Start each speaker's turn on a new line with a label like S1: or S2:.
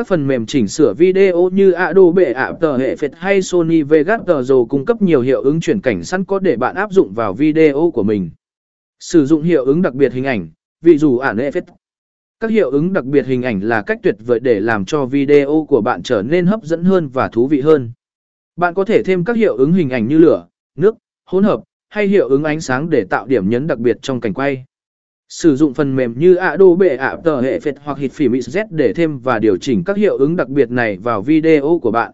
S1: Các phần mềm chỉnh sửa video như Adobe After Effects hay Sony Vegas Pro cung cấp nhiều hiệu ứng chuyển cảnh sẵn có để bạn áp dụng vào video của mình. Sử dụng hiệu ứng đặc biệt hình ảnh, ví dụ ản effect. Các hiệu ứng đặc biệt hình ảnh là cách tuyệt vời để làm cho video của bạn trở nên hấp dẫn hơn và thú vị hơn. Bạn có thể thêm các hiệu ứng hình ảnh như lửa, nước, hỗn hợp, hay hiệu ứng ánh sáng để tạo điểm nhấn đặc biệt trong cảnh quay. Sử dụng phần mềm như Adobe After Effects hoặc Hitfilm Z để thêm và điều chỉnh các hiệu ứng đặc biệt này vào video của bạn.